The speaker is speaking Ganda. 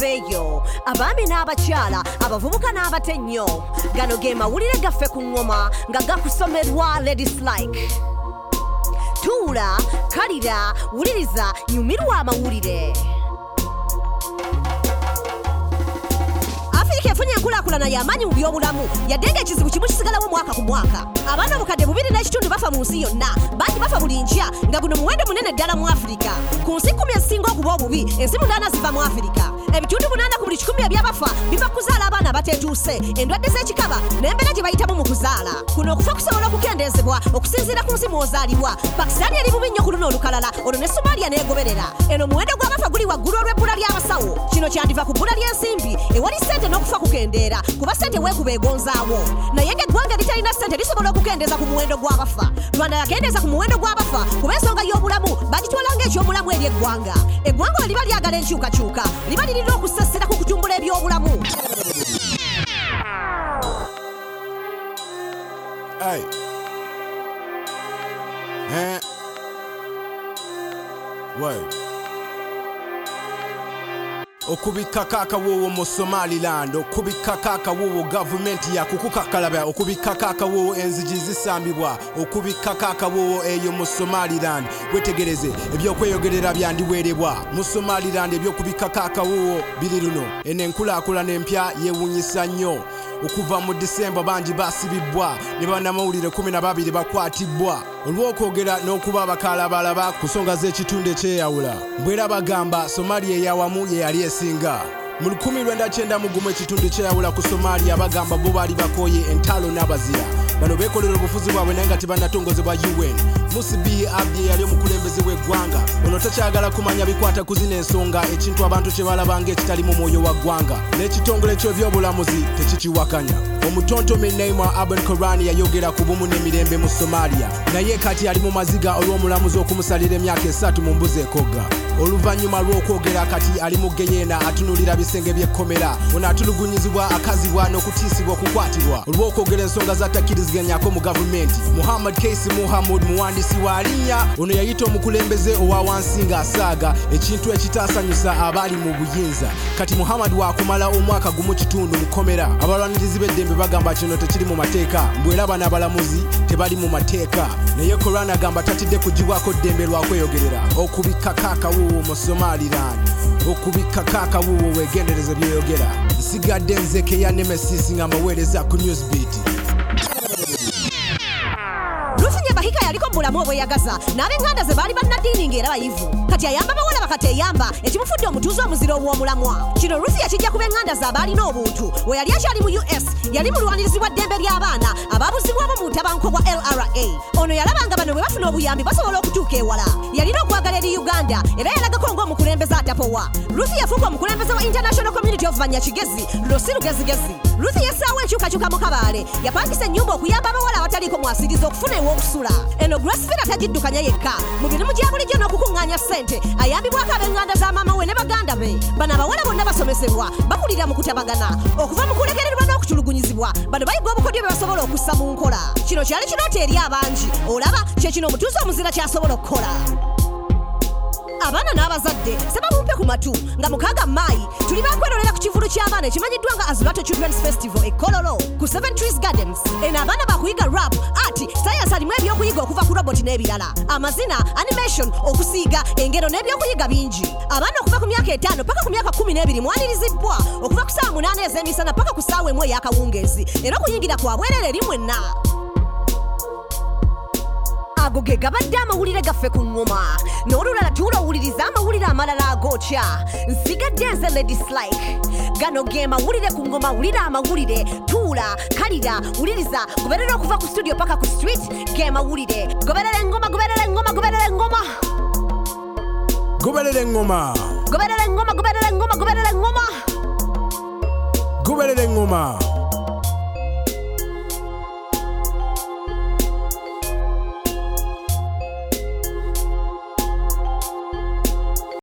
abaami n'abakyala abavubuka n'abatennyo gano ge mawulire gaffe ku ŋŋoma nga gakusomerwa ladies like. Tuula kalira wuliriza nyumirwa amawulire enkulaakulana y'amaanyi mu byobulamu. Yadde nga ekizibu kimu kisigalawo mwaka ku mwaka. Abaana obukadde bubiri n'ekitundu bafa mu nsi yonna. Bangi bafa buli nkya nga guno muwendo munene ddala mu afirika ku nsi kumi ezisinga okuba obubi ensi munaana ziva mu afirika ebitundu munaana ku buli kikumi ebyabafa biva ku kuzaala abaana abateetuuse endwadde z'ekikaba n'embeera gye bayitamu mu kuzaala. Kuno okufa kusobola okukendeezebwa okusinziira ku nsi mw'ozaalibwa. Pakisitaani eri bubi nnyo ku luno olukalala olwo ne somaaliya n'egoberera. Eno omuwendo gw'abafa guli waggulu olw'ebbula ly'abasawo. Kino kyandiva ku bbula ly'ensimbi ewali ssente n'okufa kukendeera kuba ssente weekuba egonzaawo naye ng'eggwanga eritalina ssente lisobola okukendeeza ku muwendo gw'abafa rwanda yakendeeza ku muwendo gw'abafa kuba ensonga y'obulamu bagitwala ng'eky'omulamu eri eggwanga eggwanga we liba lyagala enkyukakyuka liba lirina okusasira ku kutumbula ebyobulamu Hey. Eh. Word. Okubikkako akawoowo mu somaliland okubikkako akawoowo gavumenti yakukukakalabya okubikkako akawoowo enzigi zisambibwa okubikkako akawoowo eyo mu somaliland. Wetegereze ebyokweyogerera byandiweerebwa mu somaliland ebyokubikkako akawoowo biri luno. Eno enkulaakulana empya yeewunyisa nnyo okuva mu disemba bangi basibibwa. Ne bannamawulire 12 bakwatibbwa olw'okwogera n'okuba abakalabalaba ku nsonga z'ekitundu ekyeyawula. Bwera bagamba somaliya eyawamu ye yali esinga. Mu 1991 ekitundu kyeyawula ku somaliya bagamba bo baali bakooye entalo n'abazira. Bano beekolera obufuzi bwabwe naye nga tebannatongozebwa un musibi abdi yali omukulembeze w'eggwanga ono takyagala kumanya bikwata ku zino ensonga ekintu abantu kye balabanga ekitalimu mwoyo wa ggwanga. N'ekitongole ky'ebyobulamuzi tekikiwakanya omutontome neima aben korani yayogera ku bumu n'emirembe mu somaliya naye kati ali mu maziga olw'omulamuzi okumusalira emyaka esatu mu mbuzi ekoga oluvannyuma lw'okwogera kati ali mu geyeena atunulira bisenge by'ekkomera ono atulugunyizibwa akazibwa n'okutiisibwa okukwatibwa olw'okwogera ensonga zatakkiriziganyako mu gavumenti. Muhammad kaisi muhammud muwandiisi wa linnya ono yayita omukulembeze owa wansi ng'asaaga ekintu ekitaasanyusa abaali mu buyinza. Kati muhammad waakumala omwaka gumu kitundu mu kkomera. Abalwanirizi b'eddembe bagamba kino tekiri mu mateeka. Mbwera bano abalamuzi tebali mu mateeka. Naye koran agamba tatidde kugibwako ddembe lwakweyogerera okubikkako akawuuwo mu somaliland. Okubikkako akawuuwo weegendereze byoyogera. Nsigadde nzeke ya nemesis nga mbaweereza ku newsbeat bahika yaliko mu bulamu obweyagaza n'ab'eŋŋanda ze baali bannaddiini ng'era bayivu. Kati ayamba bawala bakateyamba ekimufudde omutuuze omuzira obw'omulamwa kino rusi yakijja kuba eŋŋanda ze abaalina obuntu. We yali akyali mu us yali mulwanirizi bwa ddembe ly'abaana abaabuzibwabo mu butabanko bwa lra ono yalabanga bano bwe bafuna obuyambi basobola okutuuka ewala uganda. Era yalagako ng'omukulembeze atapowa ruthi yafuuka omukulembeze wa international community of banyakigezi luno si lugezigezi. Ruthi yessaawo enkyukakyuka mu kabaale. Yapangisa ennyumba okuyamba abawala abataliiko mwasiriza okufuna ew'okusula. Eno grasfira tagiddukanya yekka. Mu mirimu gya bulijjo n'okukuŋŋaanya ssente ayambibwako ab'eŋŋanda za maama we ne baganda be. Bano abawala bonna basomesebwa bakulira mu kutabagana. Okuva mu kulekererwa n'okutulugunyizibwa bano bayiga obukodyo bwe basobola okussa mu nkola. Kino kyali kinoota eri abangi. Olaba kyekino omutuuze omuzira kyasobola okukola abaana n'abazadde sebabumpe ku matu. Nga mukaaga maayi tuli bakwerolera ku kivulu ky'abaana ekimanyiddwa nga azulato children's festival e kololo ku seven trees gardens. Eno abaana bakuyiga rap ati sayansi alimu ebyokuyiga okuva ku roboti n'ebirala. Amazina animation okusiiga engero n'ebyokuyiga bingi. Abaana okuva ku myaka etaano paka ku myaka kumi n'ebiri mwanirizibbwa okuva ku saawa munaana ez'emisana paka ku saawa emu ey'akawungeezi. Era okuyingira kwa bwerere eri mwenna ago ge gabadde amawulire gaffe ku ŋŋoma. N'olulala tuula owuliriza amawulire amalala agookya nsigadde nze ladislike gano ge mawulire ku ŋŋoma wulira amawulire. Tuula kalira wuliriza. Goberera okuva ku studio paka ku street ge mawulire. Goberera eŋŋoma goberera eŋŋoma goberera eŋŋoma goberera eŋŋoma goberera eŋŋoma goberera eŋŋoma goberera eŋŋoma goberera eŋŋoma